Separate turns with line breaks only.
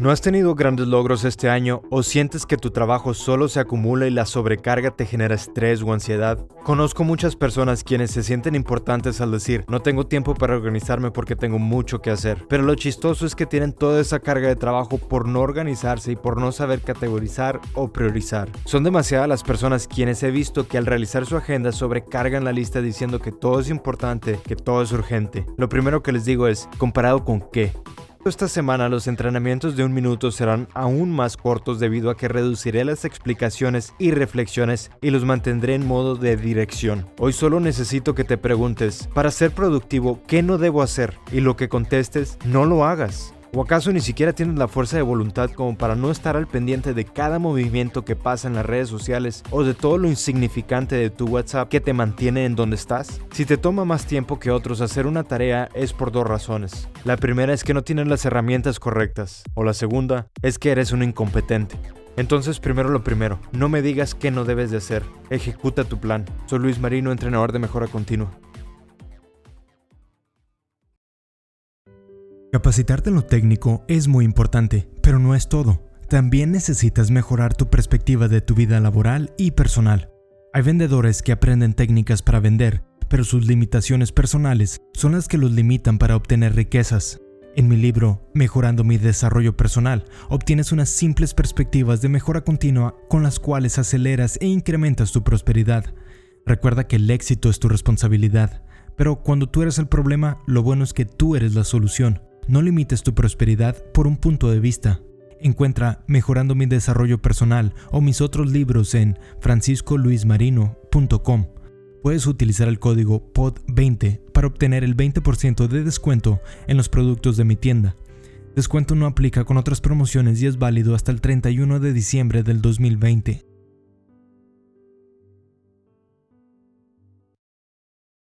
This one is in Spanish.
¿No has tenido grandes logros este año o sientes que tu trabajo solo se acumula y la sobrecarga te genera estrés o ansiedad? Conozco muchas personas quienes se sienten importantes al decir, no tengo tiempo para organizarme porque tengo mucho que hacer. Pero lo chistoso es que tienen toda esa carga de trabajo por no organizarse y por no saber categorizar o priorizar. Son demasiadas las personas quienes he visto que al realizar su agenda sobrecargan la lista diciendo que todo es importante, que todo es urgente. Lo primero que les digo es, ¿comparado con qué? Esta semana los entrenamientos de un minuto serán aún más cortos debido a que reduciré las explicaciones y reflexiones y los mantendré en modo de dirección. Hoy solo necesito que te preguntes, para ser productivo, ¿qué no debo hacer? Y lo que contestes, no lo hagas. ¿O acaso ni siquiera tienes la fuerza de voluntad como para no estar al pendiente de cada movimiento que pasa en las redes sociales o de todo lo insignificante de tu WhatsApp que te mantiene en donde estás? Si te toma más tiempo que otros hacer una tarea es por dos razones. La primera es que no tienes las herramientas correctas o la segunda es que eres un incompetente. Entonces, primero lo primero, no me digas qué no debes de hacer, ejecuta tu plan. Soy Luis Marino, entrenador de mejora continua.
Capacitarte en lo técnico es muy importante, pero no es todo. También necesitas mejorar tu perspectiva de tu vida laboral y personal. Hay vendedores que aprenden técnicas para vender, pero sus limitaciones personales son las que los limitan para obtener riquezas. En mi libro, Mejorando mi desarrollo personal, obtienes unas simples perspectivas de mejora continua con las cuales aceleras e incrementas tu prosperidad. Recuerda que el éxito es tu responsabilidad, pero cuando tú eres el problema, lo bueno es que tú eres la solución. No limites tu prosperidad por un punto de vista. Encuentra Mejorando mi desarrollo personal o mis otros libros en franciscoluismarino.com. Puedes utilizar el código POD20 para obtener el 20% de descuento en los productos de mi tienda. Descuento no aplica con otras promociones y es válido hasta el 31 de diciembre del 2020.